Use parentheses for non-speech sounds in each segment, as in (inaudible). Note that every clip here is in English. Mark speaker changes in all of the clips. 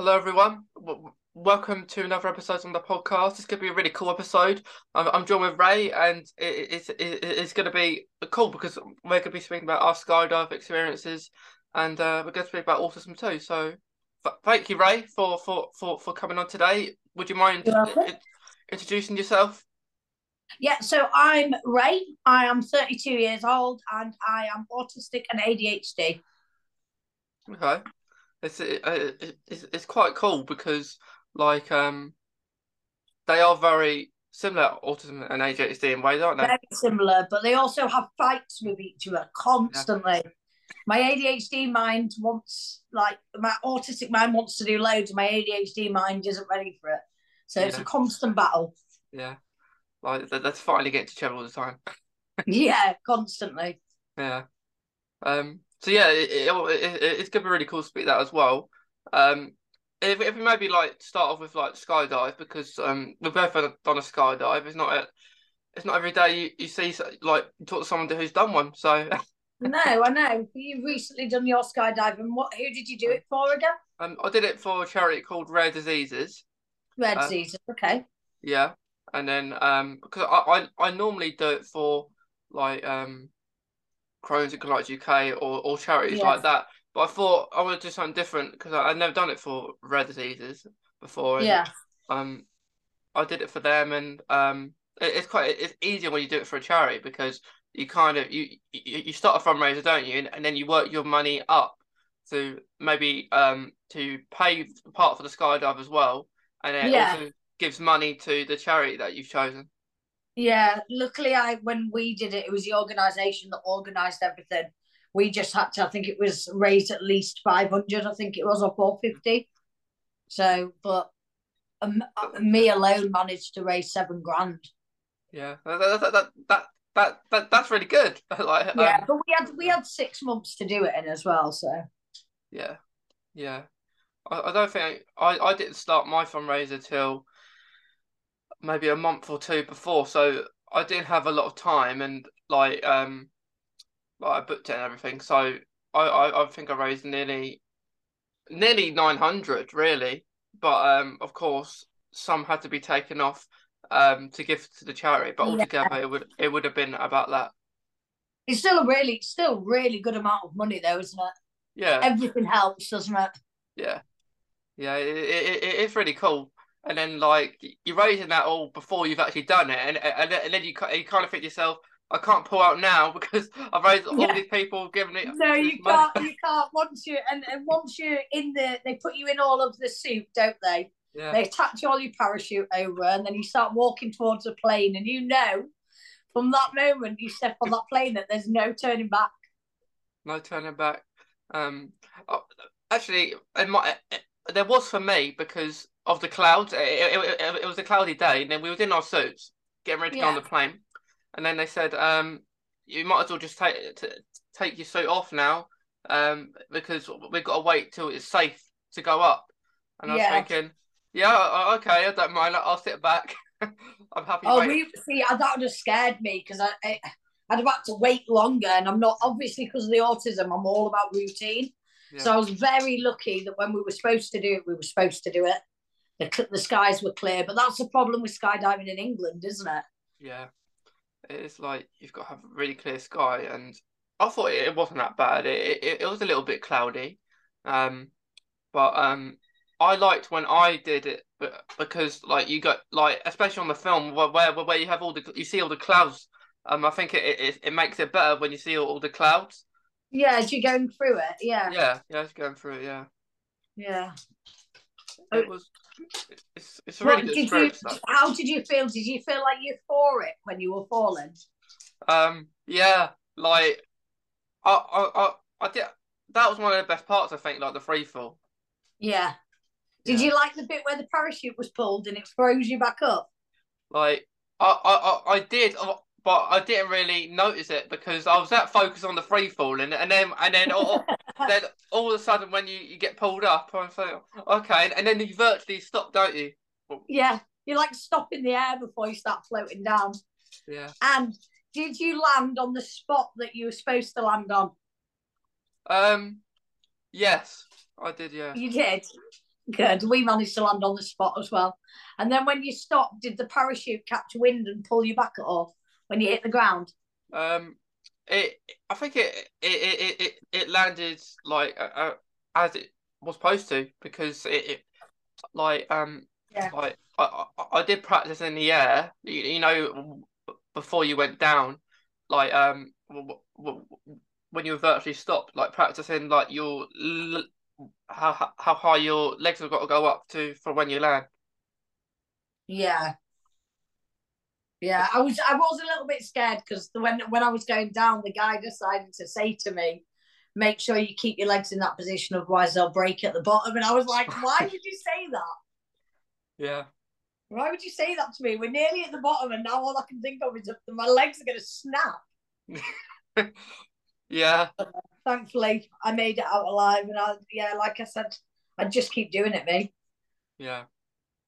Speaker 1: Hello, everyone. W- welcome to another episode on the podcast. It's going to be a really cool episode. I'm, I'm joined with Ray, and it, it's it, it's going to be cool because we're going to be speaking about our skydive experiences, and uh, we're going to speak about autism too. So, f- thank you, Ray, for, for, for, for coming on today. Would you mind i- introducing yourself?
Speaker 2: Yeah, so I'm Ray. I am 32 years old and I am autistic and ADHD.
Speaker 1: Okay, it's it, it, it's it's quite cool because like um they are very similar autism and ADHD in ways, aren't they?
Speaker 2: Very similar, but they also have fights with each other constantly. My ADHD mind wants, like, my autistic mind wants to do loads, my ADHD mind isn't ready for it. So it's a constant battle.
Speaker 1: Yeah, like they- they're fighting against each other all the time. (laughs)
Speaker 2: Yeah, constantly.
Speaker 1: Yeah. Um. So yeah, it, it, it, it's gonna be really cool to speak that as well. Um. If if we maybe like start off with like skydive because um we've both done a, skydive. It's not a, it's not every day you, you see like you talk to someone who's done one. So
Speaker 2: No, I know. You've recently done your skydiving. What? Who did you do it for again?
Speaker 1: um I did it for a charity called Rare Diseases.
Speaker 2: Red
Speaker 1: Uh,
Speaker 2: Season. Okay.
Speaker 1: Yeah, and then um because I I, I normally do it for like um Crohn's and Colitis UK or or charities
Speaker 2: Yeah.
Speaker 1: like that. But I thought I would do something different because I'd never done it for rare diseases before. And,
Speaker 2: Yeah.
Speaker 1: Um, I did it for them, and um, it, it's quite it's easier when you do it for a charity because you kind of you you, you start a fundraiser, don't you, and, and then you work your money up to maybe um to pay part for the skydive as well, and it
Speaker 2: Yeah.
Speaker 1: also gives money to the charity that you've chosen.
Speaker 2: Yeah, luckily, I when we did it, it was the organisation that organised everything. We just had to, I think it was raised at least five hundred. I think it was or four fifty. So, but um, me alone managed to raise seven grand.
Speaker 1: Yeah, that that that that, that, that that's really good. (laughs) like
Speaker 2: Yeah,
Speaker 1: um,
Speaker 2: but we had we had six months to do it in as well. So
Speaker 1: Yeah, yeah. I, I don't think I, I didn't start my fundraiser till maybe a month or two before, so I didn't have a lot of time and like um like I booked it and everything. So I, I, I think I raised nearly nearly nine hundred really, but um of course some had to be taken off um to give to the charity, but
Speaker 2: Yeah.
Speaker 1: altogether it would it would have been about that.
Speaker 2: it's still a really, still really good amount of money though, isn't it?
Speaker 1: Yeah.
Speaker 2: Everything helps, doesn't it?
Speaker 1: Yeah, yeah, it, it, it it's really cool. And then like you're raising that all before you've actually done it, and and then, and then you you kind of think to yourself, I can't pull out now (laughs) because I've raised all
Speaker 2: Yeah.
Speaker 1: these people giving it.
Speaker 2: No, you
Speaker 1: money.
Speaker 2: can't. You can't. Once you and, and once you're in the, they put you in all of the soup, don't they?
Speaker 1: Yeah,
Speaker 2: They attach all your parachute over, and then you start walking towards the plane, and you know from that moment you step on that plane that there's no turning back.
Speaker 1: no turning back. Um, oh, actually, in my there was for me because of the clouds. It, it, it, it was a cloudy day, and then we were in our suits, getting ready to go on the plane, and then they said, um, you might as well just take t- take your suit off now, um, because we've got to wait till it's safe to go up. And I was
Speaker 2: Yeah.
Speaker 1: thinking, yeah, okay, I don't mind. I'll sit back. (laughs) I'm happy.
Speaker 2: Oh,
Speaker 1: waiting.
Speaker 2: we see. That would have scared me because I, I I'd have had to wait longer, and I'm not obviously because of the autism. I'm all about routine. So I was very lucky that when we were supposed to do it, we were supposed to do it. The, the skies were clear, but that's the problem with skydiving in England, isn't it?
Speaker 1: Yeah, it's like you've got to have a really clear sky, and I thought it, it wasn't that bad. It, it it was a little bit cloudy, um, but um, I liked when I did it, but because like you got like especially on the film where where, where you have all the you see all the clouds. Um, I think it it, it makes it better when you see all, all the clouds.
Speaker 2: Yeah, as you're going through it. Yeah,
Speaker 1: Yeah, yeah, it's going through it. Yeah,
Speaker 2: yeah.
Speaker 1: it was. It's it's a really
Speaker 2: What
Speaker 1: good
Speaker 2: did you? How did you feel? Did you feel like it when you were falling?
Speaker 1: Um, yeah, like I, I, I, I did. That was one of the best parts, I think, like the free fall.
Speaker 2: Yeah. Did
Speaker 1: Yeah.
Speaker 2: you like the bit where the parachute was pulled and it throws you back up?
Speaker 1: Like I, I, I, I did, uh, but I didn't really notice it because I was that focused on the free fall, and, then and then all, (laughs) then all of a sudden when you, you get pulled up, I'm like, okay, and then you virtually stop, don't you?
Speaker 2: Yeah, you like stop in the air before you start floating down.
Speaker 1: Yeah.
Speaker 2: And did you land on the spot that you were supposed to land on?
Speaker 1: Um. Yes, I did. Yeah.
Speaker 2: You did. Good. We managed to land on the spot as well. And then when you stopped, did the parachute catch wind and pull you back at all when you hit the ground?
Speaker 1: Um, it I think it it it it, it landed like uh, as it was supposed to because it, it like um
Speaker 2: Yeah.
Speaker 1: like I, I I did practice in the air you, you know before you went down like um w- w- w- when you were virtually stopped like practicing like your how how high your legs have got to go up to for when you land.
Speaker 2: Yeah. Yeah, I was I was a little bit scared because when when I was going down, the guy decided to say to me, "Make sure you keep your legs in that position, otherwise they'll break at the bottom." And I was like, "Why would you say that?
Speaker 1: Yeah.
Speaker 2: Why would you say that to me? We're nearly at the bottom, and now all I can think of is that my legs are going to snap." (laughs)
Speaker 1: Yeah.
Speaker 2: Thankfully, I made it out alive, and I yeah, like I said, I'd just keep doing it, me.
Speaker 1: Yeah.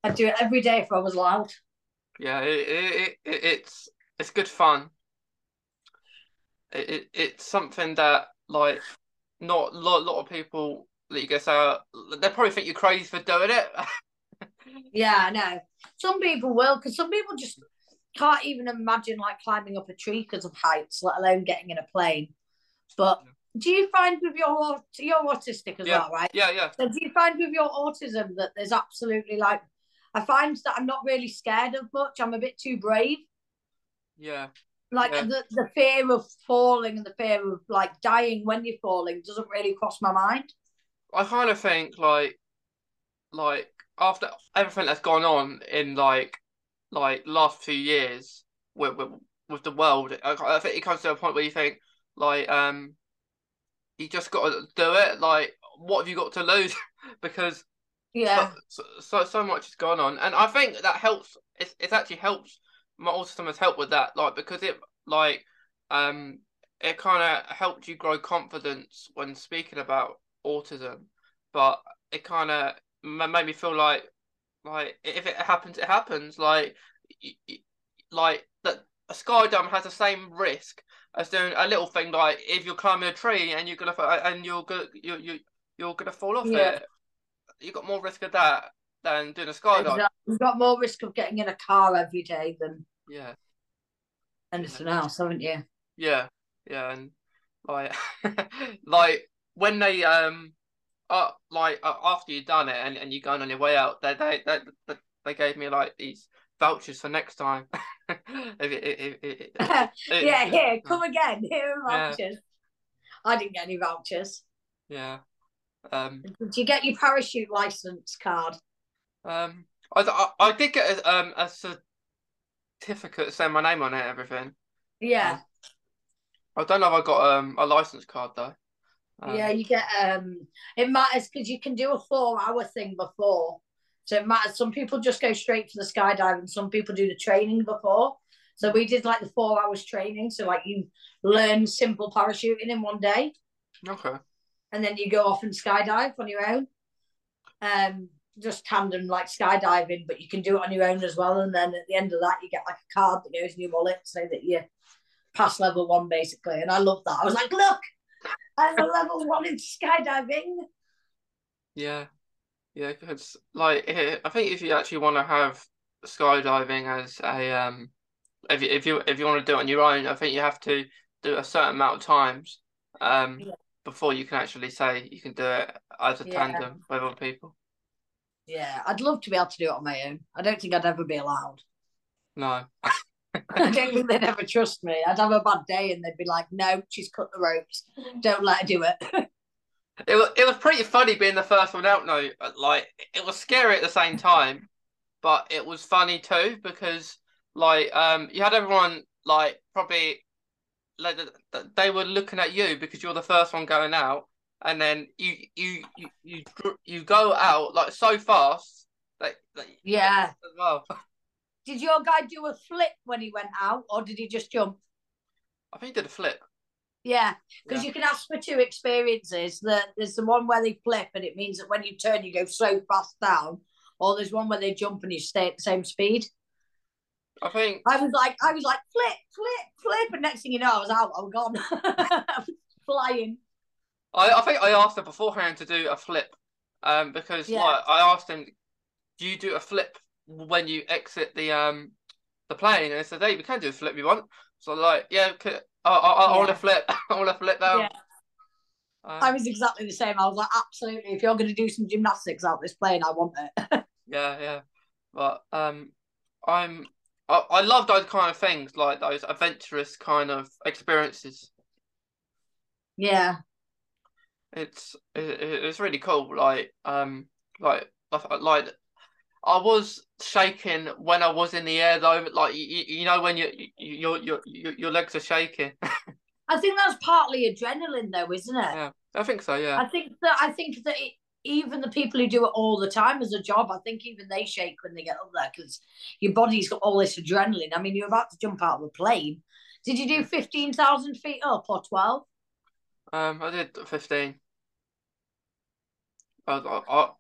Speaker 2: I'd do it every day if I was allowed.
Speaker 1: Yeah, it, it, it it's it's good fun. It, it it's something that like not a lot, lot of people that you guess uh, out they probably think you're crazy for doing it. (laughs)
Speaker 2: Yeah, I know. Some people will, because some people just can't even imagine like climbing up a tree because of heights, let alone getting in a plane. But do you find with your you're autistic as
Speaker 1: Yeah.
Speaker 2: well, right?
Speaker 1: yeah, yeah.
Speaker 2: So do you find with your autism that there's absolutely like I find that I'm not really scared of much. I'm a bit too brave.
Speaker 1: Yeah.
Speaker 2: Like
Speaker 1: Yeah.
Speaker 2: the, the fear of falling and the fear of like dying when you're falling doesn't really cross my mind.
Speaker 1: I kind of think like like after everything that's gone on in like like last few years with with, with the world, I, I think it comes to a point where you think like um you just got to do it. Like what have you got to lose? (laughs) because
Speaker 2: Yeah.
Speaker 1: so, so so much has gone on, and I think that helps. It it actually helps. My autism has helped with that, like because it like um it kind of helped you grow confidence when speaking about autism, but it kind of made me feel like like if it happens, it happens. Like y- y- like that a skydiving has the same risk as doing a little thing like if you're climbing a tree and you're gonna and you're gonna you you you're gonna fall off
Speaker 2: Yeah.
Speaker 1: it you got more risk of that than doing a skydive.
Speaker 2: Exactly. You've got more risk of getting in a car every day than
Speaker 1: Yeah,
Speaker 2: anything else, haven't you?
Speaker 1: yeah, yeah, and like, (laughs) like when they um, uh, like uh, after you've done it and, and you're going on your way out, they they they, they, gave me like these vouchers for next time. (laughs) If it- it- it- it- it-
Speaker 2: yeah, here, come again. Here are
Speaker 1: Yeah.
Speaker 2: vouchers. I didn't get any vouchers.
Speaker 1: Yeah. Um.
Speaker 2: Did you get your parachute license card?
Speaker 1: Um. I I, I did get a, um a certificate saying my name on it and everything.
Speaker 2: Yeah,
Speaker 1: I don't know if I got um a license card though. Um,
Speaker 2: yeah. You get um. It matters because you can do a four-hour thing before, so it matters. Some people just go straight for the skydiving. Some people do the training before. So we did like the four hours training. So like you learn simple parachuting in one day.
Speaker 1: Okay.
Speaker 2: And then you go off and skydive on your own. Um, just tandem like skydiving, but you can do it on your own as well. And then at the end of that, you get like a card that goes in your wallet so that you pass level one basically. And I love that. I was like, look, I'm a level one in skydiving.
Speaker 1: Yeah, yeah, because like I think if you actually want to have skydiving as a um, if you if you if you want to do it on your own, I think you have to do a certain amount of times um
Speaker 2: Yeah.
Speaker 1: Before you can actually say you can do it as a
Speaker 2: Yeah.
Speaker 1: tandem with other people.
Speaker 2: Yeah, I'd love to be able to do it on my own. I don't think I'd ever be allowed. (laughs)
Speaker 1: No,
Speaker 2: I don't think they'd ever trust me. I'd have a bad day and they'd be like, no, she's cut the ropes. Don't let her do it. (laughs)
Speaker 1: it was it was pretty funny being the first one out. No, like it was scary at the same time, but it was funny too because like um you had everyone like probably like th- th- they were looking at you because you're the first one going out, and then you you you you, you go out like so fast like, that
Speaker 2: yeah. (laughs)
Speaker 1: as well.
Speaker 2: Did your guy do a flip when he went out or did he just jump?
Speaker 1: I think he did a flip.
Speaker 2: Yeah, because
Speaker 1: Yeah.
Speaker 2: you can ask for two experiences. That there's the one where they flip, and it means that when you turn, you go so fast down, or there's one where they jump and you stay at the same speed.
Speaker 1: I think
Speaker 2: I was like, I was like, flip, flip, flip, and next thing you know, I was out. I was gone, (laughs) I was flying.
Speaker 1: I, I think I asked her beforehand to do a flip, Um, because
Speaker 2: Yeah.
Speaker 1: like I asked him, do you do a flip when you exit the um the plane? And he said, hey, we can do a flip if you want. So like, yeah, I, I, I, want
Speaker 2: Yeah.
Speaker 1: to flip. (laughs) I want to flip down.
Speaker 2: Yeah.
Speaker 1: Um,
Speaker 2: I was exactly the same. I was like, absolutely. If you're going to do some gymnastics out this plane, I want it. (laughs)
Speaker 1: Yeah, yeah. But um I'm I, I love those kind of things, like those adventurous kind of experiences.
Speaker 2: yeah.
Speaker 1: It's it, it's really cool. Like um like like I was shaking when I was in the air though. Like you, you know when you, you your your your your legs are shaking. (laughs)
Speaker 2: I think that's partly adrenaline, though, isn't it?
Speaker 1: Yeah, I think so. Yeah,
Speaker 2: I think that I think that it, even the people who do it all the time as a job, I think even they shake when they get up there because your body's got all this adrenaline. I mean, you're about to jump out of a plane. Did you do fifteen thousand feet up or twelve?
Speaker 1: um, I did fifteen. I, I,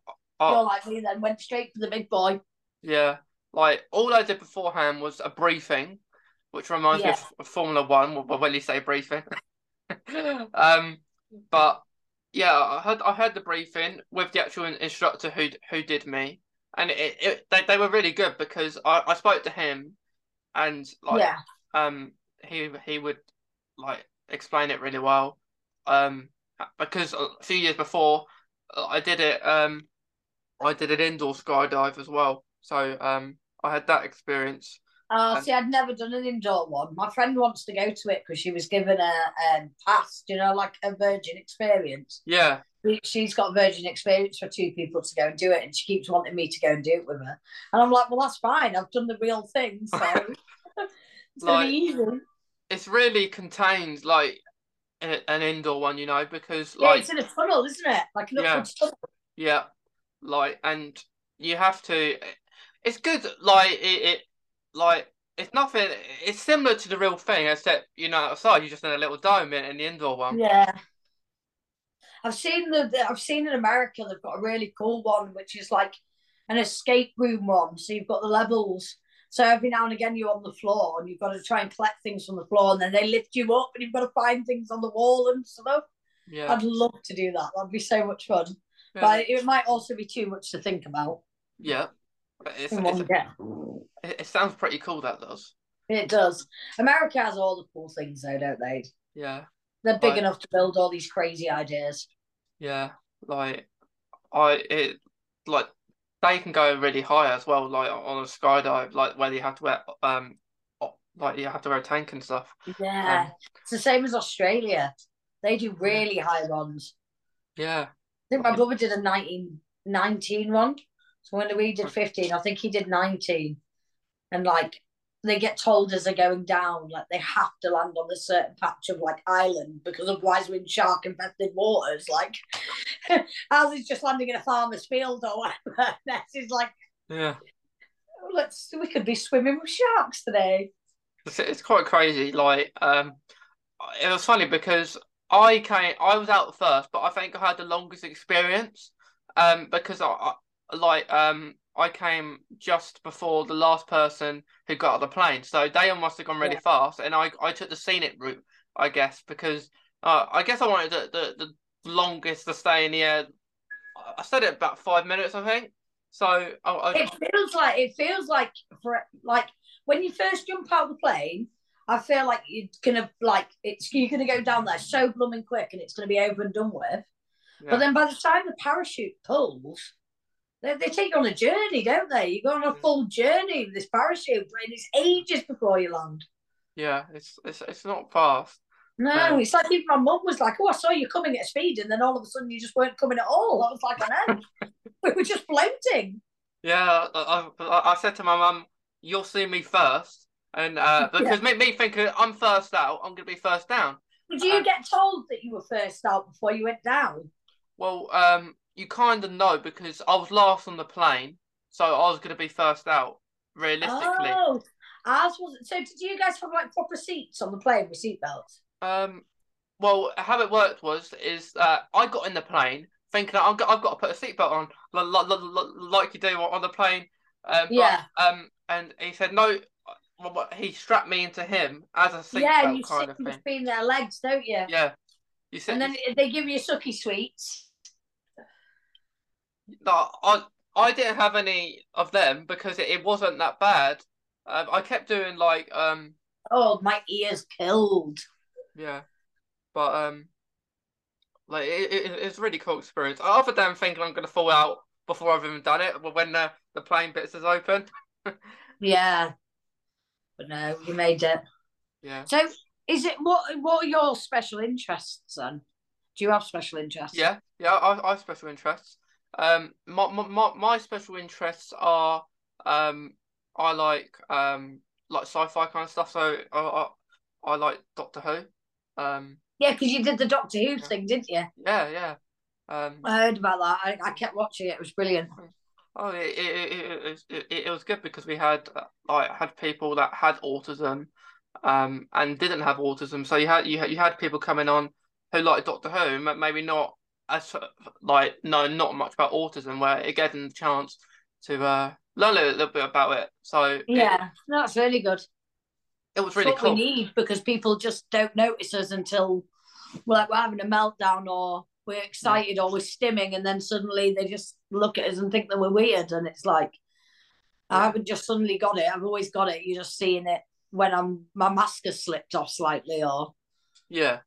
Speaker 1: I,
Speaker 2: You're like me then, went straight for the big boy.
Speaker 1: Yeah, like all I did beforehand was a briefing, which reminds me of Formula One. Well, when you say briefing, (laughs) um, but yeah, I heard I had the briefing with the actual instructor who who did me, and it, it they they were really good because I I spoke to him, and like
Speaker 2: yeah,
Speaker 1: um he he would like explain it really well, um because a few years before uh, I did it um I did an indoor skydive as well. So um, I had that experience.
Speaker 2: Oh,
Speaker 1: And-
Speaker 2: see, I'd never done an indoor one. My friend wants to go to it because she was given a um, pass, you know, like a virgin experience.
Speaker 1: Yeah,
Speaker 2: She's got virgin experience for two people to go and do it, and she keeps wanting me to go and do it with her. And I'm like, well, that's fine. I've done the real thing, so (laughs) (laughs) it's gonna
Speaker 1: Like-
Speaker 2: be easy.
Speaker 1: it's really contained, like an indoor one, you know, because
Speaker 2: Yeah,
Speaker 1: like
Speaker 2: it's in a tunnel, isn't it? Like an
Speaker 1: Yeah.
Speaker 2: tunnel.
Speaker 1: yeah, like and you have to. It's good, like it, it like it's nothing. It's similar to the real thing, except you know outside you're just in a little dome in, in the indoor one.
Speaker 2: Yeah. I've seen the, the I've seen in America they've got a really cool one which is like an escape room one. So you've got the levels. So every now and again you're on the floor and you've got to try and collect things from the floor and then they lift you up and you've got to find things on the wall and stuff.
Speaker 1: Yeah,
Speaker 2: I'd love to do that. That'd be so much fun.
Speaker 1: yeah,
Speaker 2: But it might also be too much to think about
Speaker 1: yeah. It's,
Speaker 2: in
Speaker 1: it's,
Speaker 2: get.
Speaker 1: it, it sounds pretty cool. That does.
Speaker 2: It does. America has all the cool things though, don't they?
Speaker 1: Yeah.
Speaker 2: They're big
Speaker 1: Right.
Speaker 2: enough to build all these crazy ideas.
Speaker 1: Yeah, like I it like they can go really high as well, like on a skydive, like where you have to wear um like you have to wear a tank and stuff.
Speaker 2: Yeah.
Speaker 1: Um,
Speaker 2: it's the same as Australia. They do really high ones.
Speaker 1: Yeah,
Speaker 2: I think my brother did a 19, 19 one. So when we did 15, I think he did 19. And like they get told as they're going down, like they have to land on a certain patch of like island because otherwise we're in shark infested waters. Like (laughs) ours is just landing in a farmer's field or whatever. (laughs) This is like
Speaker 1: yeah.
Speaker 2: let's we could be swimming with sharks today.
Speaker 1: It's, it's quite crazy. Like um, it was funny because I came, I was out first, but I think I had the longest experience. Um, because I, I like um I came just before the last person who got on the plane, so they must have gone really
Speaker 2: Yeah.
Speaker 1: fast, and I I took the scenic route, I guess, because uh I guess I wanted the the, the longest to stay in the air. I- said it about five minutes, I think. So I, I
Speaker 2: It feels like it feels like for like when you first jump out of the plane, I feel like you're gonna like it's you're gonna go down there so blooming quick and it's gonna be over and done with.
Speaker 1: yeah,
Speaker 2: But then by the time the parachute pulls, they, they take you on a journey, don't they? You go on a full journey with this parachute, and it's ages before you land.
Speaker 1: yeah, it's it's it's not fast.
Speaker 2: No,
Speaker 1: No.
Speaker 2: it's like even my mum was like, "Oh, I saw you coming at speed," and then all of a sudden you just weren't coming at all. I was like, "I know, (laughs) we were just floating."
Speaker 1: Yeah, I, I, I said to my mum, "You'll see me first. and uh, (laughs) because me, me thinking I'm first out, I'm gonna be first down.
Speaker 2: Did you
Speaker 1: Uh,
Speaker 2: get told that you were first out before you went down?
Speaker 1: Well, um, you kind of know because I was last on the plane, so I was gonna be first out. Realistically,
Speaker 2: Oh, ours was. So did you guys have like proper seats on the plane with seatbelts?
Speaker 1: um, well, how it worked was is uh, I got in the plane thinking I've got I've got to put a seatbelt on, like, you do on the plane. Um, but,
Speaker 2: Yeah.
Speaker 1: Um, and he said no. He strapped me into him as a seatbelt
Speaker 2: yeah, you
Speaker 1: kind
Speaker 2: sit
Speaker 1: of thing.
Speaker 2: between their legs, don't you?
Speaker 1: Yeah. You said
Speaker 2: And then they give you sucky sweets.
Speaker 1: No, I I didn't have any of them because it, it wasn't that bad. Um, I kept doing like um
Speaker 2: Oh, my ears killed.
Speaker 1: yeah, but um like it, it it's a really cool experience. Other than thinking I'm gonna fall out before I've even done it, but when the the plane bits is open, (laughs)
Speaker 2: Yeah, but no, you made it.
Speaker 1: yeah,
Speaker 2: So, is it what? What are your special interests then? Do you have special interests?
Speaker 1: yeah, yeah. I I have special interests. Um, my my my, my special interests are um I like um like sci-fi kind of stuff. So I I, I like Doctor Who. Um,
Speaker 2: Yeah, because you did the Doctor Who
Speaker 1: Yeah.
Speaker 2: thing, didn't you?
Speaker 1: yeah, yeah. Um,
Speaker 2: I heard about that. I, I kept watching it. It was brilliant.
Speaker 1: Oh, it it, it, it, it, it was good because we had uh, like had people that had autism, um, and didn't have autism. So you had you had you had people coming on who liked Doctor Who, but maybe not as like no not much about autism, where it gave them the chance to uh learn a little, bit about it. So it,
Speaker 2: Yeah, that's really good.
Speaker 1: it was really cool.
Speaker 2: we need because people just don't notice us until we're like we're having a meltdown or we're excited or we're stimming, and then suddenly they just look at us and think that we're weird, and it's like I haven't just suddenly got it. I've always got it. You're just seeing it when I'm my mask has slipped off slightly, or
Speaker 1: Yeah,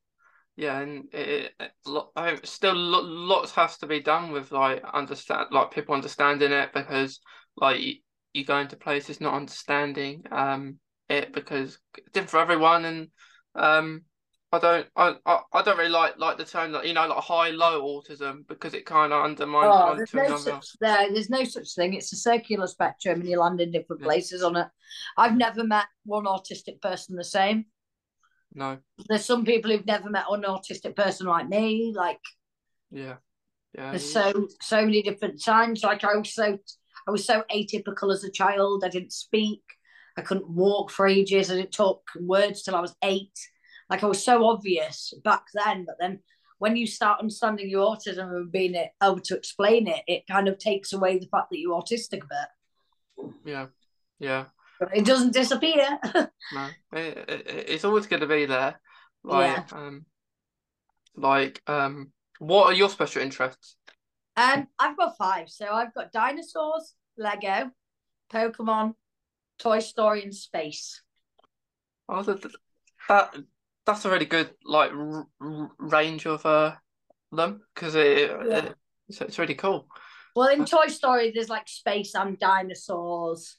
Speaker 1: yeah, and it, it, it still lo lots has to be done with like understand like people understanding it because like you, you go into places not understanding um it because it's different for everyone and um I don't I, I, I don't really like like the term that you know like high low autism because it kind of undermines
Speaker 2: oh,
Speaker 1: one
Speaker 2: there's
Speaker 1: to
Speaker 2: no
Speaker 1: another.
Speaker 2: such there. There's no such thing. It's a circular spectrum, and you land in different
Speaker 1: Yeah.
Speaker 2: places on it. I've never met one autistic person the same.
Speaker 1: No,
Speaker 2: There's some people who've never met an autistic person like me. Like
Speaker 1: yeah, yeah,
Speaker 2: there's
Speaker 1: you-
Speaker 2: so so many different times. Like I was so I was so atypical as a child. I didn't speak. I couldn't walk for ages. I didn't talk words till I was eight. Like I was so obvious back then, but then when you start understanding your autism and being able to explain it, it kind of takes away the fact that you're autistic a bit.
Speaker 1: yeah, yeah.
Speaker 2: It doesn't disappear. (laughs)
Speaker 1: No, it, it, it's always going to be there. Like, um, like, um, what are your special interests?
Speaker 2: um, I've got five. So I've got dinosaurs, Lego, Pokemon, Toy Story, and space.
Speaker 1: Oh, that, that that's a really good like r r range of uh them because it,
Speaker 2: Yeah.
Speaker 1: it it's, it's really cool.
Speaker 2: Well, in Toy Story, there's like space and dinosaurs.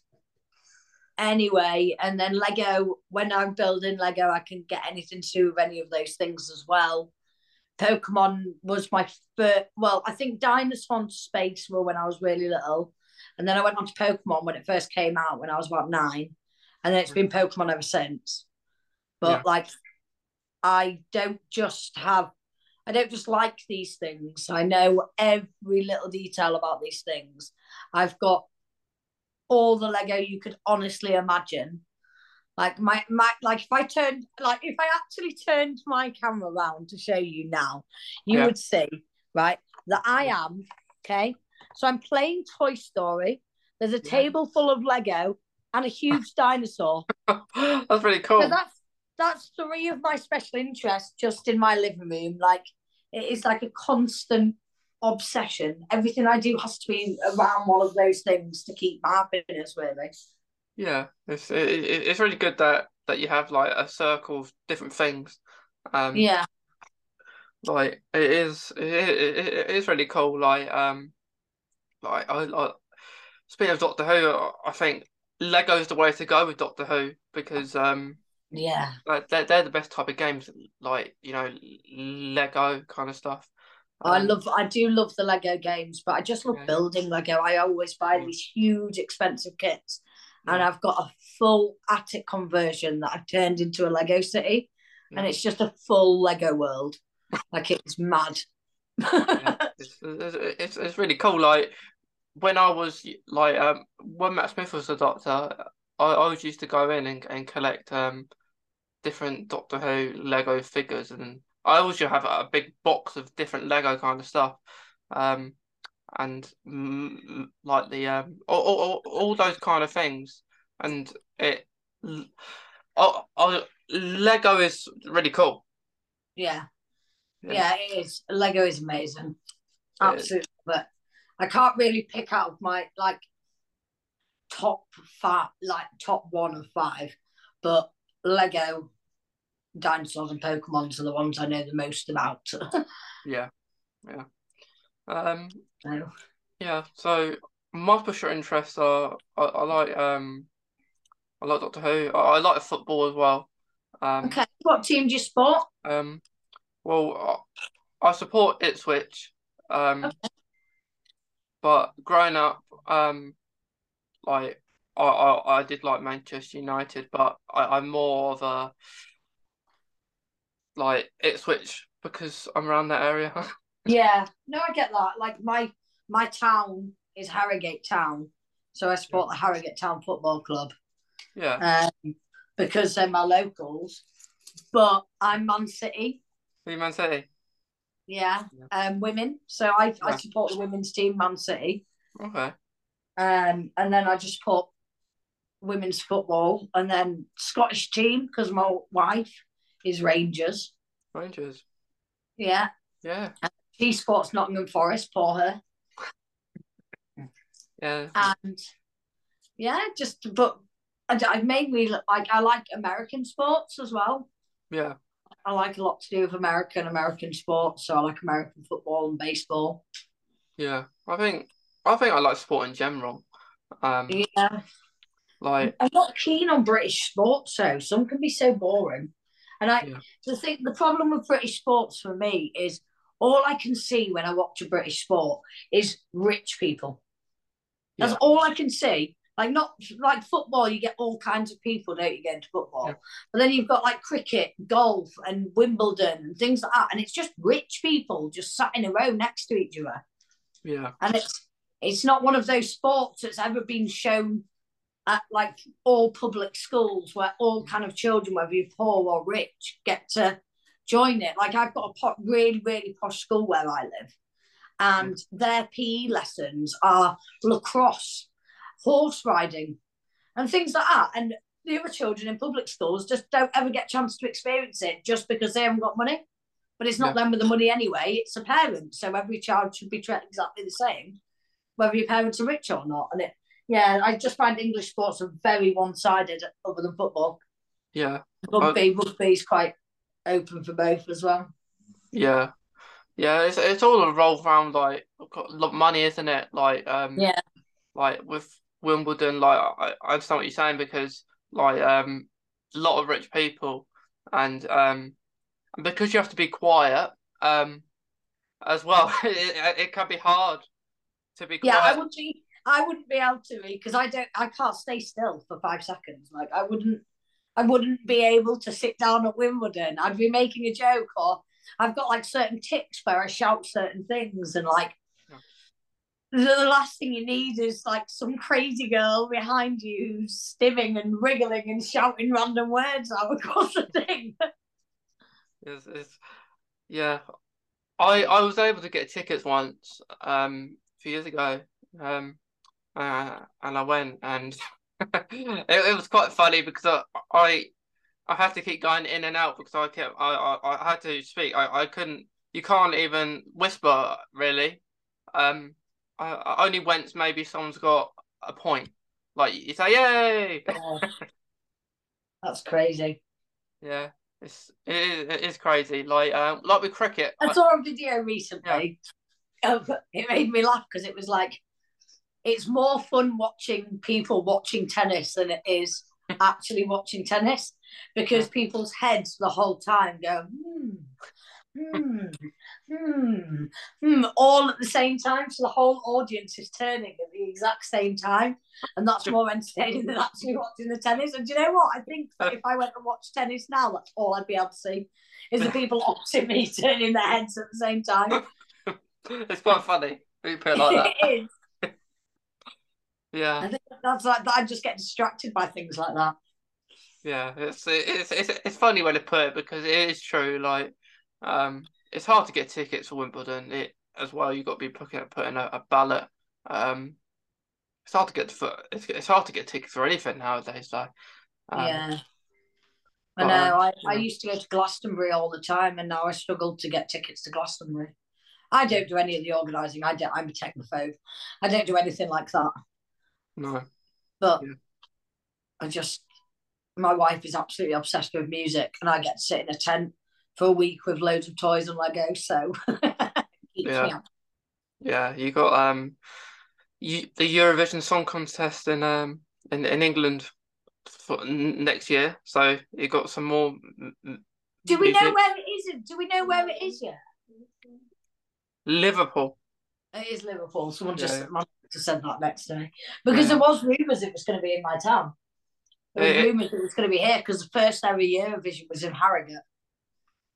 Speaker 2: Anyway, and then Lego, when I'm building Lego, I can get anything to do with any of those things as well. Pokemon was my first, well, I think Dinosaur and Space were when I was really little. And then I went on to Pokemon when it first came out when I was about nine. And then it's been Pokemon ever since. But
Speaker 1: Yeah.
Speaker 2: like, I don't just have I don't just like these things. I know every little detail about these things. I've got all the Lego you could honestly imagine. Like my my like if I turned like if I actually turned my camera around to show you now, you
Speaker 1: Yeah.
Speaker 2: would see, right, that I am, okay? So I'm playing Toy Story. There's a
Speaker 1: Yeah.
Speaker 2: table full of Lego and a huge dinosaur. (laughs)
Speaker 1: That's really cool.
Speaker 2: So that's that's three of my special interests just in my living room. Like it is like a constant obsession. Everything I do has to be around one of those things to keep my happiness really.
Speaker 1: Yeah, it's it, it, it's really good that that you have like a circle of different things. Um,
Speaker 2: Yeah.
Speaker 1: like it is it, it, it is really cool. Like um, like I, I speaking of Doctor Who, I think Lego's the way to go with Doctor Who because um.
Speaker 2: Yeah.
Speaker 1: like they're, they're the best type of games like you know lego kind of stuff
Speaker 2: I
Speaker 1: Um,
Speaker 2: love I do love the Lego games, but I just love
Speaker 1: Yeah.
Speaker 2: building Lego. I always buy
Speaker 1: Mm.
Speaker 2: these huge expensive kits. And
Speaker 1: Yeah.
Speaker 2: I've got a full attic conversion that I've turned into a Lego city.
Speaker 1: Yeah.
Speaker 2: And it's just a full Lego world. like it's mad. (laughs)
Speaker 1: it's, it's, it's, really cool like when i was like um when matt smith was the doctor i, I always used to go in and, and collect um different doctor who lego figures and i always have a big box of different lego kind of stuff um and mm, like the um all, all, all those kind of things and it oh, oh, lego is really cool
Speaker 2: yeah.
Speaker 1: Yeah.
Speaker 2: Yeah, it is. Lego is amazing.
Speaker 1: It is.
Speaker 2: Absolutely. But I can't really pick out my like top five, like top one of five, but Lego, dinosaurs, and Pokemons are the ones I know the most about. (laughs)
Speaker 1: Yeah, yeah. Um,
Speaker 2: so,
Speaker 1: yeah. So my special interests are I, I like um I like Doctor Who. I, I like football as well. Um,
Speaker 2: okay, what team do you support?
Speaker 1: um, well, I, I support Ipswich. Um,
Speaker 2: Okay.
Speaker 1: but growing up, um, like I, I, I did like Manchester United, but I, I'm more of a like Ipswich because I'm around that area. (laughs)
Speaker 2: Yeah, no, I get that. Like my my town is Harrogate Town, so I support the Harrogate Town Football Club
Speaker 1: Yeah,
Speaker 2: um, because they're my locals. But I'm Man City,
Speaker 1: Are you Man City.
Speaker 2: yeah,
Speaker 1: Yeah.
Speaker 2: um, women. So I I support the women's team, Man City,
Speaker 1: Okay.
Speaker 2: um, and then I just put women's football, and then Scottish team because my wife is Rangers.
Speaker 1: Rangers.
Speaker 2: Yeah,
Speaker 1: Yeah.
Speaker 2: she sports Nottingham Forest for her.
Speaker 1: Yeah.
Speaker 2: and yeah, just but I, I mainly like I like American sports as well.
Speaker 1: Yeah.
Speaker 2: I like a lot to do with American American sports, so I like American football and baseball.
Speaker 1: Yeah. I think I think I like sport in general. Um,
Speaker 2: Yeah,
Speaker 1: like
Speaker 2: I'm not keen on British sports, so Some can be so boring, and I
Speaker 1: Yeah.
Speaker 2: the thing the problem with British sports for me is all I can see when I watch a British sport is rich people. That's
Speaker 1: Yeah.
Speaker 2: all I can see. Like not like football, you get all kinds of people, don't you, get into football?
Speaker 1: Yeah.
Speaker 2: But then you've got like cricket, golf, and Wimbledon and things like that, and it's just rich people just sat in a row next to each other.
Speaker 1: yeah.
Speaker 2: And it's it's not one of those sports that's ever been shown at like all public schools where all kind of children, whether you're poor or rich, get to join it. Like I've got a really, really posh school where I live, and mm. their PE lessons are lacrosse, horse riding, and things like that. And the other children in public schools just don't ever get a chance to experience it just because they haven't got money. But it's not them with the money anyway, it's the parents. So every child should be treated exactly the same, whether your parents are rich or not. And it, yeah, I just find English sports are very one sided other than football.
Speaker 1: Yeah.
Speaker 2: Rugby, rugby is quite open for both as well.
Speaker 1: Yeah. Yeah. It's it's all revolved around like lo- money, isn't it? Like um.
Speaker 2: Yeah.
Speaker 1: Like with Wimbledon, like I, I understand what you're saying because like um a lot of rich people and um because you have to be quiet um as well (laughs) it, it can be hard to be quiet.
Speaker 2: Yeah, I would be. I wouldn't be able to because I don't. I can't stay still for five seconds. Like I wouldn't. I wouldn't be able to sit down at Wimbledon. I'd be making a joke, or I've got like certain tics where I shout certain things, and like the, last thing you need is like some crazy girl behind you who's stimming and wriggling and shouting random words out (laughs) across the thing.
Speaker 1: It's, it's, yeah, I I was able to get tickets once um a few years ago um uh, and I went and (laughs) it, it was quite funny because I, I I had to keep going in and out because I kept I I, I had to speak. I, I couldn't you can't even whisper really. Um I, I only once maybe someone's got a point. Like you say yay!
Speaker 2: That's crazy.
Speaker 1: yeah it's it is, it is crazy. Like um like with cricket
Speaker 2: I saw a video recently. Of, it made me laugh because it was like, it's more fun watching people watching tennis than it is (laughs) actually watching tennis because people's heads the whole time go, hmm, hmm, hmm, hmm, all at the same time. So the whole audience is turning at the exact same time. And that's more entertaining than actually watching the tennis. And do you know what? I think that if I went and watched tennis now, that's all I'd be able to see is the (laughs) people opposite me (laughs) turning their heads at the same time.
Speaker 1: it's quite funny you put it like that
Speaker 2: it is. I
Speaker 1: yeah
Speaker 2: think that's like I just get distracted by things like that.
Speaker 1: yeah it's it's it's it's funny when to put it because it is true like um it's hard to get tickets for Wimbledon it as well you've got to be putting putting a, a ballot um it's hard to get for it's, it's hard to get tickets for anything nowadays though um,
Speaker 2: yeah. I know. I, I used to go to Glastonbury all the time, and now I struggle to get tickets to Glastonbury. I don't do any of the organising. I don't. I'm a technophobe. I don't do anything like that.
Speaker 1: No.
Speaker 2: But
Speaker 1: Yeah.
Speaker 2: I just, my wife is absolutely obsessed with music, and I get to sit in a tent for a week with loads of toys and Lego. So (laughs)
Speaker 1: Yeah. Yeah, you got um you the Eurovision Song Contest in um in, in England for n- next year. So you got some more
Speaker 2: Do we know where it is? Do we know where it is yet?
Speaker 1: Liverpool.
Speaker 2: It is Liverpool. Someone just
Speaker 1: Yeah.
Speaker 2: my sister said that next day because there was rumours it was going to be in my town. There was
Speaker 1: eh.
Speaker 2: rumours it was going to be here because the first ever Eurovision was in Harrogate.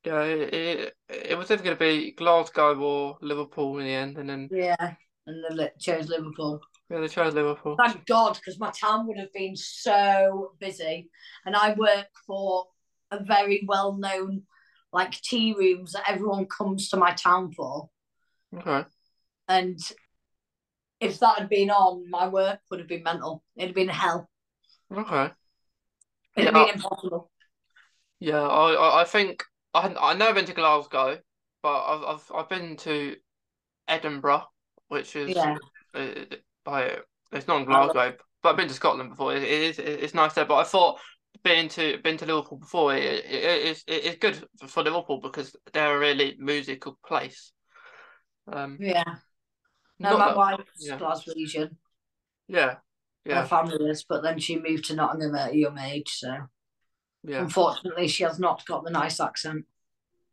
Speaker 1: Yeah, it, it, it was either going to be Glasgow or Liverpool in the end, and then
Speaker 2: Yeah, and they chose Liverpool.
Speaker 1: yeah, they chose Liverpool.
Speaker 2: Thank God, because my town would have been so busy, and I work for a very well-known like tea rooms that everyone comes to my town for,
Speaker 1: Okay.
Speaker 2: and if that had been on, my work would have been mental. It'd have been hell.
Speaker 1: Okay.
Speaker 2: It'd
Speaker 1: Yeah.
Speaker 2: have been impossible.
Speaker 1: Yeah, I I, I think I I never been to Glasgow, but I've I've I've been to Edinburgh, which is
Speaker 2: Yeah.
Speaker 1: uh, it's not in Glasgow, but I've been to Scotland before. It, it is it's nice there, but I thought being to been to Liverpool before it, it, it's it's good for Liverpool because they're a really musical place. Um,
Speaker 2: Yeah. No,
Speaker 1: not
Speaker 2: my
Speaker 1: that-
Speaker 2: wife's
Speaker 1: yeah.
Speaker 2: Glaswegian.
Speaker 1: yeah,
Speaker 2: Her
Speaker 1: yeah,
Speaker 2: family is, but then she moved to Nottingham at a young age, so
Speaker 1: yeah,
Speaker 2: unfortunately she has not got the nice accent.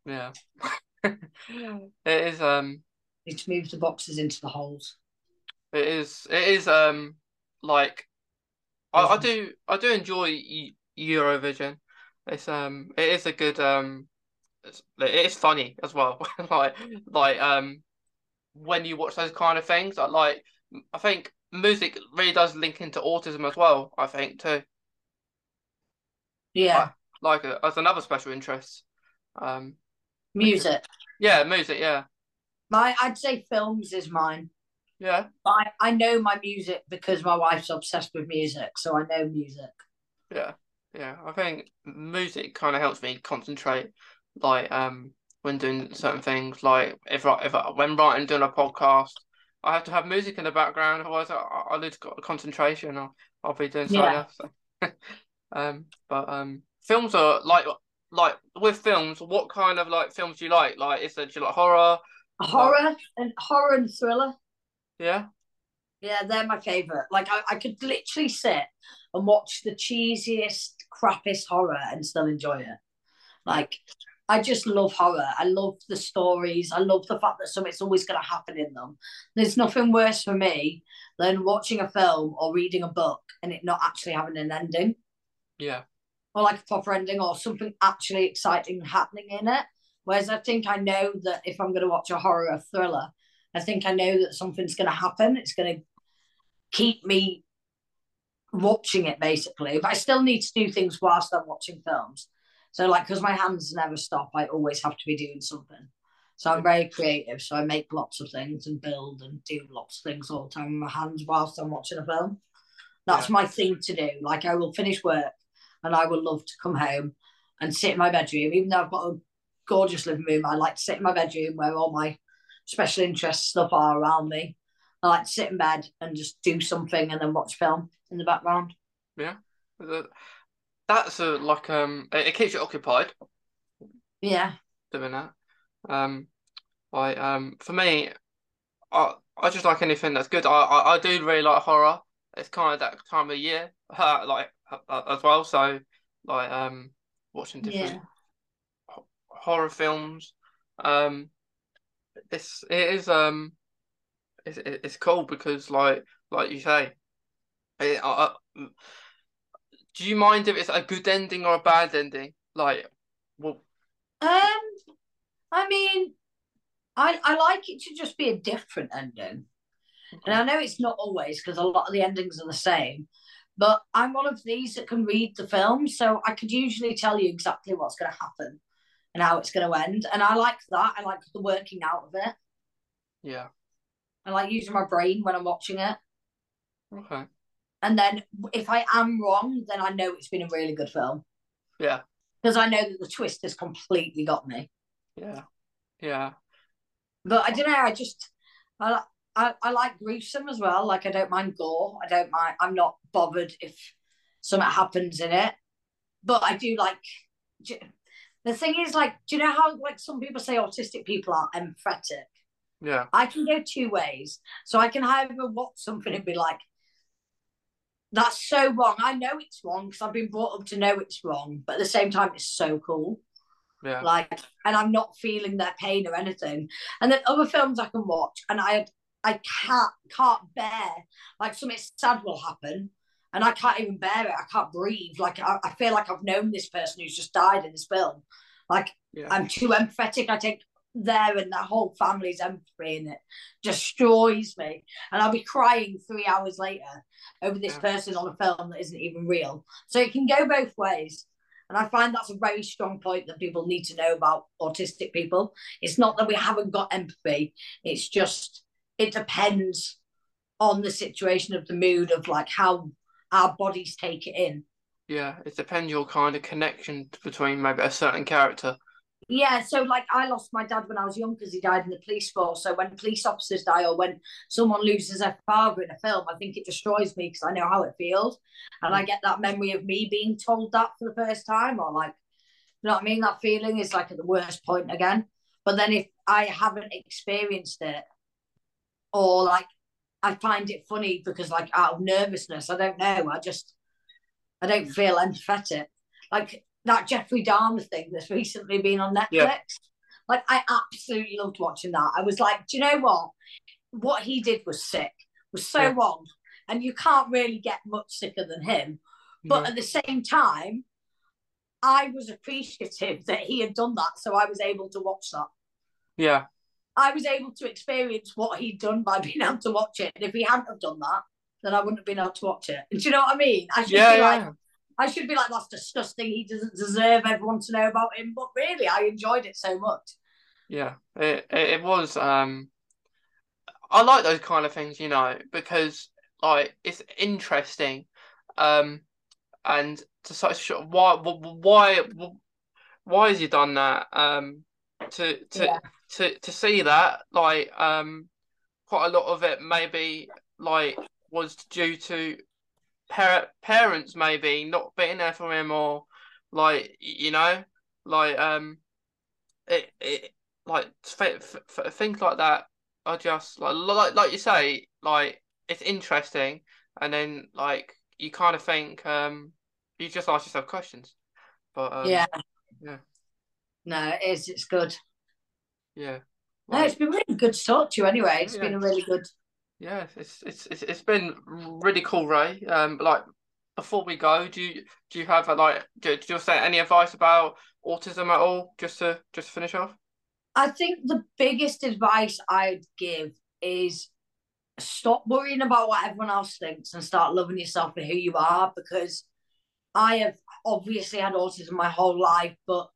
Speaker 1: yeah. (laughs) It is um.
Speaker 2: Need to move the boxes into the holes.
Speaker 1: It is. It is. Um, like, I, I do. I do enjoy Eurovision. It's um. It is a good um. It's, it is funny as well. (laughs) like, like um, when you watch those kind of things, I like. I think music really does link into autism as well. I think too.
Speaker 2: Yeah,
Speaker 1: Like as another special interest. Um.
Speaker 2: music.
Speaker 1: Yeah, music. Yeah.
Speaker 2: My, I'd say films is mine.
Speaker 1: Yeah.
Speaker 2: I, I know my music because my wife's obsessed with music, so I know music.
Speaker 1: Yeah, yeah. I think music kind of helps me concentrate, like um when doing certain things. Like if I, if I, when writing doing a podcast, I have to have music in the background, otherwise I I lose concentration. I'll I'll be doing something
Speaker 2: Yeah.
Speaker 1: else. (laughs) um, but um, films are like like with films. What kind of like films do you like? Like is it do you like horror?
Speaker 2: Horror and horror and thriller.
Speaker 1: Yeah,
Speaker 2: Yeah, they're my favorite. Like I, I could literally sit and watch the cheesiest, crappiest horror and still enjoy it. Like I just love horror. I love the stories. I love the fact that something's always going to happen in them. There's nothing worse for me than watching a film or reading a book and it not actually having an ending
Speaker 1: yeah,
Speaker 2: or like a proper ending or something actually exciting happening in it. Whereas I think I know that if I'm going to watch a horror or thriller, I think I know that something's going to happen. It's going to keep me watching it basically. But I still need to do things whilst I'm watching films. So, like, because my hands never stop, I always have to be doing something. So I'm very creative. So I make lots of things and build and do lots of things all the time with my hands whilst I'm watching a film. That's
Speaker 1: Yeah.
Speaker 2: my thing to do. Like I will finish work and I will love to come home and sit in my bedroom, even though I've got a gorgeous living room. I like to sit in my bedroom where all my special interest stuff are around me. I like to sit in bed and just do something and then watch film in the background.
Speaker 1: The- that's a like um it, it keeps you occupied.
Speaker 2: Yeah.
Speaker 1: doing that. Um, I um for me, I I just like anything that's good. I I, I do really like horror. It's kind of that time of year, uh, like uh, as well. So like um watching different
Speaker 2: Yeah.
Speaker 1: ho- horror films. Um, it's it is um it's it's cool because like like you say, it, I, I, do you mind if it's a good ending or a bad ending? Like, well,
Speaker 2: Um, I mean, I I like it to just be a different ending. And I know it's not always because a lot of the endings are the same, but I'm one of these that can read the film, so I could usually tell you exactly what's going to happen and how it's going to end. And I like that. I like the working out of it.
Speaker 1: yeah,
Speaker 2: I like using my brain when I'm watching it.
Speaker 1: okay,
Speaker 2: And then if I am wrong, then I know it's been a really good film
Speaker 1: yeah.
Speaker 2: because I know that the twist has completely got me.
Speaker 1: Yeah, yeah.
Speaker 2: But I don't know. I just I, I I like gruesome as well. Like I don't mind gore. I don't mind. I'm not bothered if something happens in it. But I do like. The thing is, like, do you know how like some people say autistic people are empathetic?
Speaker 1: Yeah.
Speaker 2: I can go two ways. So I can either watch something and be like, that's so wrong. I know it's wrong because I've been brought up to know it's wrong, but at the same time, it's so cool.
Speaker 1: Yeah.
Speaker 2: Like, and I'm not feeling their pain or anything. And then other films I can watch, and I I can't can't bear like something sad will happen, and I can't even bear it. I can't breathe. Like I, I feel like I've known this person who's just died in this film. Like
Speaker 1: Yeah.
Speaker 2: I'm too empathetic. I take there and that whole family's empathy and it destroys me. And I'll be crying three hours later over this
Speaker 1: Yeah.
Speaker 2: person on a film that isn't even real. So it can go both ways. And I find that's a very strong point that people need to know about autistic people. It's not that we haven't got empathy, it's just, it depends on the situation of the mood of like how our bodies take it in.
Speaker 1: Yeah. It depends your kind of connection between maybe a certain character.
Speaker 2: Yeah, so like I lost my dad when I was young because he died in the police force. So when police officers die or when someone loses their father in a film, I think it destroys me because I know how it feels, and I mm. get that memory of me being told that for the first time, or like, you know what I mean? That feeling is like at the worst point again. But then if I haven't experienced it, or like I find it funny because like out of nervousness, I don't know. I just I don't feel empathetic. Like that Jeffrey Dahmer thing that's recently been on Netflix.
Speaker 1: Yeah.
Speaker 2: Like I absolutely loved watching that. I was like, do you know what? What he did was sick. Was so
Speaker 1: Yeah.
Speaker 2: wrong. And you can't really get much sicker than him. But
Speaker 1: Yeah.
Speaker 2: at the same time, I was appreciative that he had done that. So I was able to watch that.
Speaker 1: yeah.
Speaker 2: I was able to experience what he'd done by (laughs) being able to watch it. And if he hadn't have done that, then I wouldn't have been able to watch it. Do you know what I mean? I should
Speaker 1: Yeah.
Speaker 2: be like,
Speaker 1: yeah.
Speaker 2: I should be like, that's disgusting. He doesn't deserve everyone to know about him. But really, I enjoyed it so much.
Speaker 1: Yeah, it, it was um I like those kind of things, you know, because like it's interesting um and to such sort of why why why has he done that um to to
Speaker 2: Yeah.
Speaker 1: to to see that like um quite a lot of it maybe like was due to par parents maybe not being there for him or like you know like um it it like f- f- things like that are just like like like you say like it's interesting and then like you kind of think um you just ask yourself questions but um,
Speaker 2: yeah.
Speaker 1: yeah.
Speaker 2: No, it is. It's good.
Speaker 1: yeah
Speaker 2: No, it's been really good to talk to you anyway. It's
Speaker 1: Yeah.
Speaker 2: been a really good.
Speaker 1: Yeah it's it's it's been really cool Ray. Um like before we go do you do you have a, like do, do you say any advice about autism at all just to just to finish off?
Speaker 2: I think the biggest advice I'd give is stop worrying about what everyone else thinks and start loving yourself for who you are because I have obviously had autism my whole life, but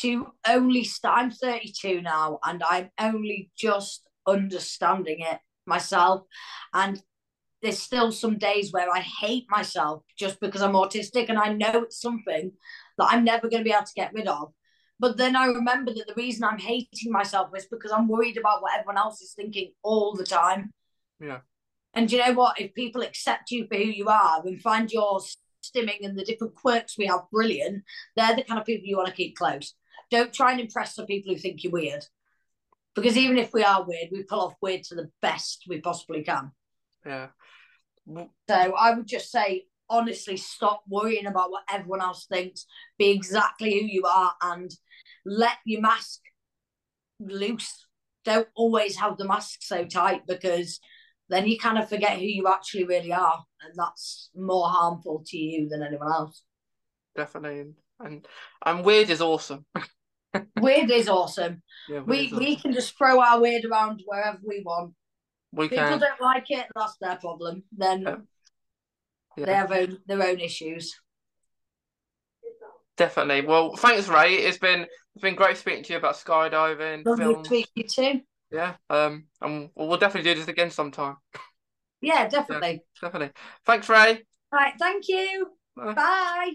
Speaker 2: to only start, I'm 32 now and I'm only just understanding it myself. And there's still some days where I hate myself just because I'm autistic and I know it's something that I'm never going to be able to get rid of. But then I remember that the reason I'm hating myself is because I'm worried about what everyone else is thinking all the time.
Speaker 1: Yeah.
Speaker 2: And you know what? If people accept you for who you are and find your stimming and the different quirks we have brilliant, they're the kind of people you want to keep close. Don't try and impress the people who think you're weird. Because even if we are weird, we pull off weird to the best we possibly can.
Speaker 1: yeah
Speaker 2: So I would just say, honestly, stop worrying about what everyone else thinks. Be exactly who you are and let your mask loose. Don't always have the mask so tight because then you kind of forget who you actually really are. And that's more harmful to you than anyone else.
Speaker 1: definitely and and weird is awesome (laughs)
Speaker 2: Weird is awesome.
Speaker 1: yeah
Speaker 2: We
Speaker 1: awesome.
Speaker 2: we can just throw our weird around wherever we want.
Speaker 1: we
Speaker 2: People
Speaker 1: can
Speaker 2: don't like it, that's their problem. Then
Speaker 1: Yeah.
Speaker 2: they have own, their own issues.
Speaker 1: definitely well thanks Ray it's been it's been great speaking to you about skydiving
Speaker 2: Lovely
Speaker 1: films
Speaker 2: to you too.
Speaker 1: yeah um and we'll, definitely do this again sometime
Speaker 2: Yeah, definitely.
Speaker 1: definitely thanks Ray
Speaker 2: Right, thank you.
Speaker 1: Bye.
Speaker 2: Bye.